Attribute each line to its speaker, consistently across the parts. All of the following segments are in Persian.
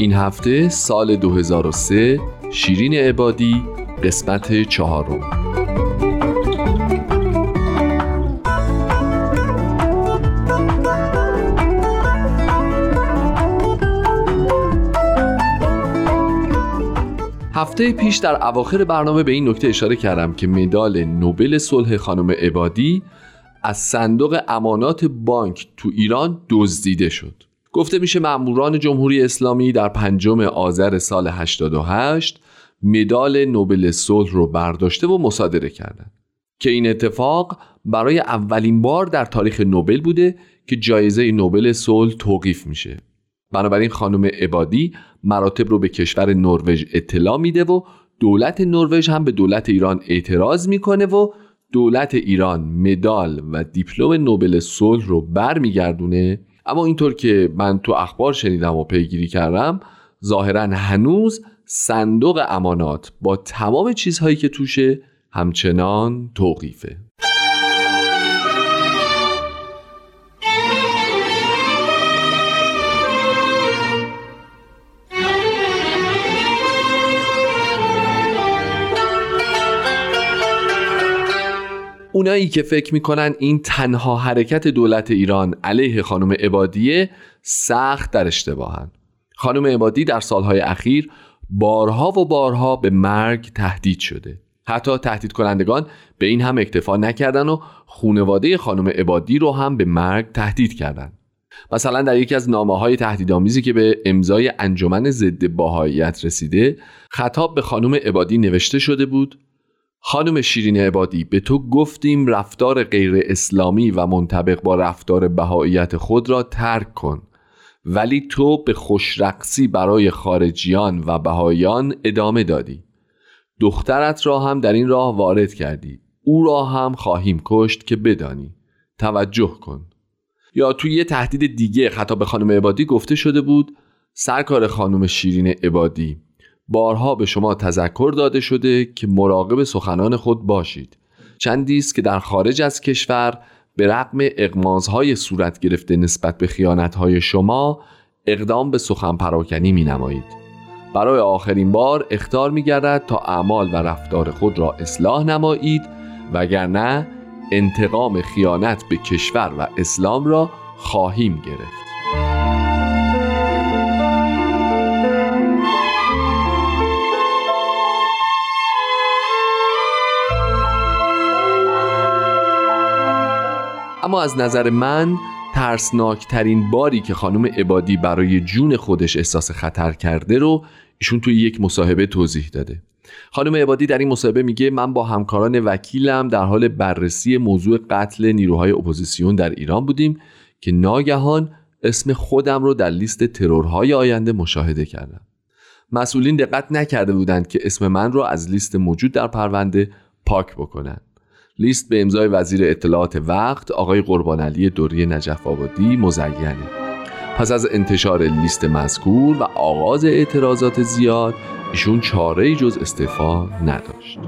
Speaker 1: این هفته سال 2003 شیرین عبادی قسمت چهارم. هفته پیش در اواخر برنامه به این نکته اشاره کردم که مدال نوبل صلح خانم عبادی از صندوق امانات بانک تو ایران دزدیده شد. گفته میشه مأموران جمهوری اسلامی در پنجم آذر سال 88 مدال نوبل صلح رو برداشته و مصادره کردند که این اتفاق برای اولین بار در تاریخ نوبل بوده که جایزه نوبل صلح توقیف میشه. بنابراین خانم عبادی مراتب رو به کشور نروژ اطلاع میده و دولت نروژ هم به دولت ایران اعتراض می‌کنه و دولت ایران مدال و دیپلم نوبل صلح رو برمیگردونه اما اینطور که من تو اخبار شنیدم و پیگیری کردم ظاهرا هنوز صندوق امانات با تمام چیزهایی که توشه همچنان توقیفه. اونایی که فکر می‌کنن این تنها حرکت دولت ایران علیه خانم عبادیه سخت در اشتباهن خانم عبادی در سالهای اخیر بارها و بارها به مرگ تهدید شده حتی تهدید کنندگان به این هم اکتفا نکردن و خونواده خانم عبادی رو هم به مرگ تهدید کردند. مثلا در یکی از نامه های تهدیدآمیزی که به امضای انجمن ضد باهاییت رسیده خطاب به خانم عبادی نوشته شده بود خانم شیرین عبادی به تو گفتیم رفتار غیر اسلامی و منطبق با رفتار بهاییت خود را ترک کن. ولی تو به خوشرقصی برای خارجیان و بهاییان ادامه دادی. دخترت را هم در این راه وارد کردی. او را هم خواهیم کشت که بدانی. توجه کن. یا توی یه تهدید دیگه خطاب به خانم عبادی گفته شده بود سرکار خانم شیرین عبادی بارها به شما تذکر داده شده که مراقب سخنان خود باشید. چندی است که در خارج از کشور به رغم اقمازهای صورت گرفته نسبت به خیانتهای شما اقدام به سخن پراکنی می نمایید برای آخرین بار اختار می گردد تا اعمال و رفتار خود را اصلاح نمایید وگرنه انتقام خیانت به کشور و اسلام را خواهیم گرفت. اما از نظر من ترسناکترین باری که خانم عبادی برای جون خودش احساس خطر کرده رو ایشون توی یک مصاحبه توضیح داده. خانم عبادی در این مصاحبه میگه من با همکاران وکیلم در حال بررسی موضوع قتل نیروهای اپوزیسیون در ایران بودیم که ناگهان اسم خودم رو در لیست ترورهای آینده مشاهده کردم. مسئولین دقت نکرده بودند که اسم من رو از لیست موجود در پرونده پاک بکنند. لیست به امضای وزیر اطلاعات وقت آقای قربان علی دوری نجف آبادی مزینه. پس از انتشار لیست مذکور و آغاز اعتراضات زیاد ایشون چاره جز استعفا نداشت.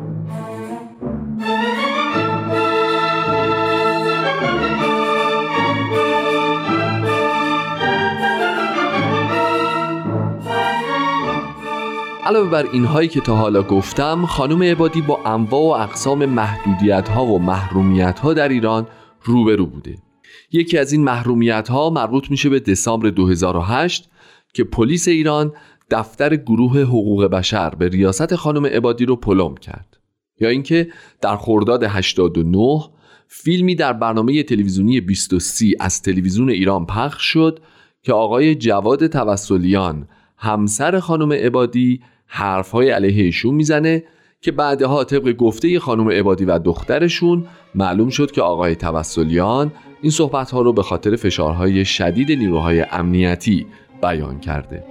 Speaker 1: علاوه بر اینهایی که تا حالا گفتم خانم عبادی با انواع و اقسام محدودیت ها و محرومیت ها در ایران روبرو بوده. یکی از این محرومیت ها مربوط میشه به دسامبر 2008 که پلیس ایران دفتر گروه حقوق بشر به ریاست خانم عبادی رو پلم کرد. یا اینکه در خرداد 89 فیلمی در برنامه تلویزیونی 23 از تلویزیون ایران پخش شد که آقای جواد توسلیان همسر خانم عبادی حرفهای علیه ایشون می‌زنه که بعدها طبق گفته خانم عبادی و دخترشون معلوم شد که آقای توسلیان این صحبت ها رو به خاطر فشارهای شدید نیروهای امنیتی بیان کرده.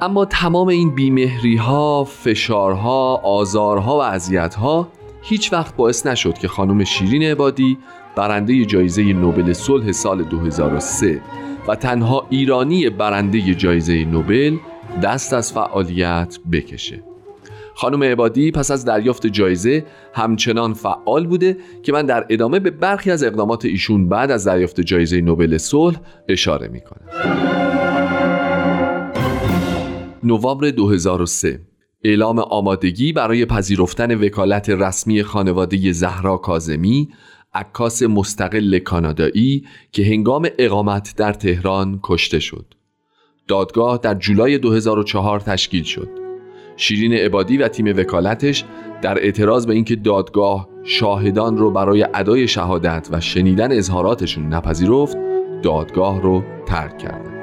Speaker 1: اما تمام این بیمهری ها، فشارها، آزارها و اذیت‌ها هیچ وقت باعث نشد که خانم شیرین عبادی برنده جایزه نوبل صلح سال 2003 و تنها ایرانی برنده جایزه نوبل دست از فعالیت بکشه. خانم عبادی پس از دریافت جایزه همچنان فعال بوده که من در ادامه به برخی از اقدامات ایشون بعد از دریافت جایزه نوبل صلح اشاره می‌کنم. نوامبر 2003 اعلام آمادگی برای پذیرفتن وکالت رسمی خانواده زهرا کازمی عکاس مستقل کانادایی که هنگام اقامت در تهران کشته شد دادگاه در جولای 2004 تشکیل شد شیرین عبادی و تیم وکالتش در اعتراض به اینکه دادگاه شاهدان رو برای ادای شهادت و شنیدن اظهاراتشون نپذیرفت دادگاه رو ترک کردند.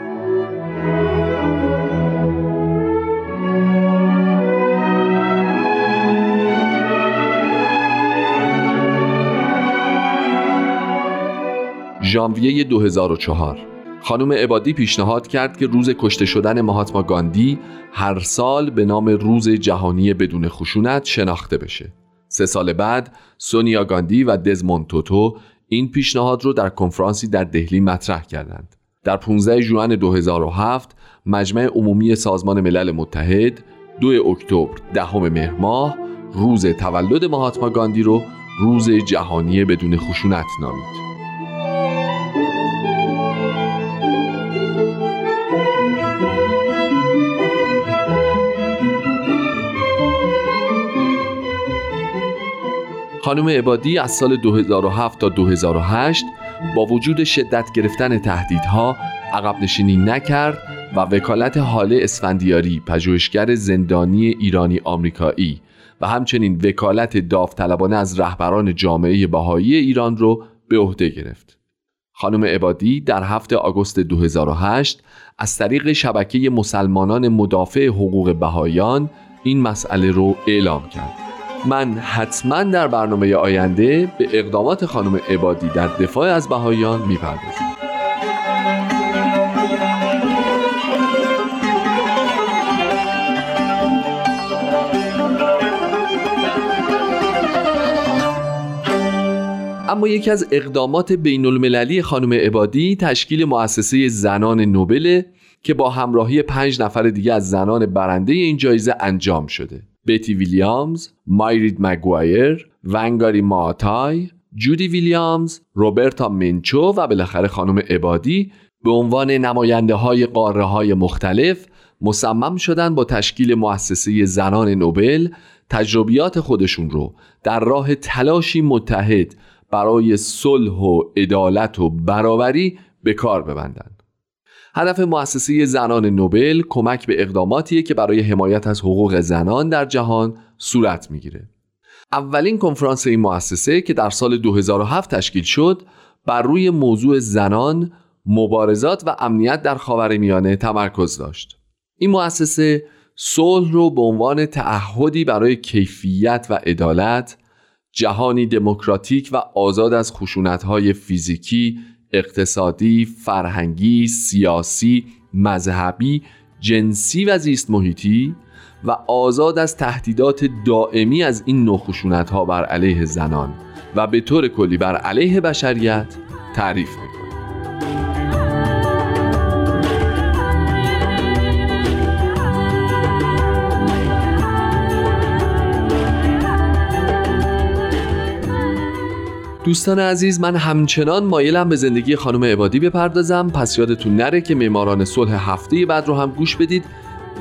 Speaker 1: ژانویه 2004 خانم عبادی پیشنهاد کرد که روز کشته شدن مهاتما گاندی هر سال به نام روز جهانی بدون خشونت شناخته بشه. سه سال بعد سونیا گاندی و دزموند توتو این پیشنهاد رو در کنفرانسی در دهلی مطرح کردند. در 15 ژوئن 2007 مجمع عمومی سازمان ملل متحد 2 اکتبر دهم مهر ماه روز تولد مهاتما گاندی رو روز جهانی بدون خشونت نامید. خانم عبادی از سال 2007 تا 2008 با وجود شدت گرفتن تهدیدها عقب نشینی نکرد و وکالت حاله اسفندیاری پژوهشگر زندانی ایرانی آمریکایی و همچنین وکالت داوطلبانه از رهبران جامعه بهایی ایران رو به عهده گرفت. خانم عبادی در هفته آگوست 2008 از طریق شبکه مسلمانان مدافع حقوق بهایان این مسئله رو اعلام کرد. من حتما در برنامه آینده به اقدامات خانم عبادی در دفاع از بهایان می‌پردازم اما یکی از اقدامات بین المللی خانم عبادی تشکیل مؤسسه زنان نوبل که با همراهی پنج نفر دیگه از زنان برنده این جایزه انجام شده. بیتی ویلیامز، مایرید مگوایر، ونگاری ماتای، جودی ویلیامز، روبرتا منچو و بالاخره خانم عبادی به عنوان نماینده های قاره های مختلف مصمم شدن با تشکیل مؤسسه زنان نوبل تجربیات خودشون رو در راه تلاشی متحد برای صلح و عدالت و برابری به کار ببندند. هدف مؤسسه زنان نوبل کمک به اقداماتیه که برای حمایت از حقوق زنان در جهان صورت می‌گیره. اولین کنفرانس این مؤسسه که در سال 2007 تشکیل شد بر روی موضوع زنان، مبارزات و امنیت در خاورمیانه تمرکز داشت. این مؤسسه صلح رو به عنوان تعهدی برای کیفیت و عدالت، جهانی دموکراتیک و آزاد از خشونت‌های فیزیکی، اقتصادی، فرهنگی، سیاسی، مذهبی، جنسی و زیست محیطی و آزاد از تهدیدات دائمی از این نوخشونت ها بر علیه زنان و به طور کلی بر علیه بشریت تعریف می‌کنه دوستان عزیز من همچنان مایلم به زندگی خانم عبادی بپردازم. پس یادتون نره که معماران صلح هفته بعد رو هم گوش بدید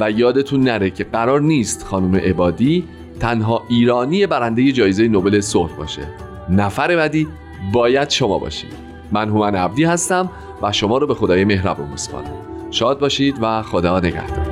Speaker 1: و یادتون نره که قرار نیست خانم عبادی تنها ایرانی برنده جایزه نوبل صلح باشه. نفر بعدی باید شما باشید. من هومن عبدی هستم و شما رو به خدای مهربون میسپارم. شاد باشید و خدا نگهدار.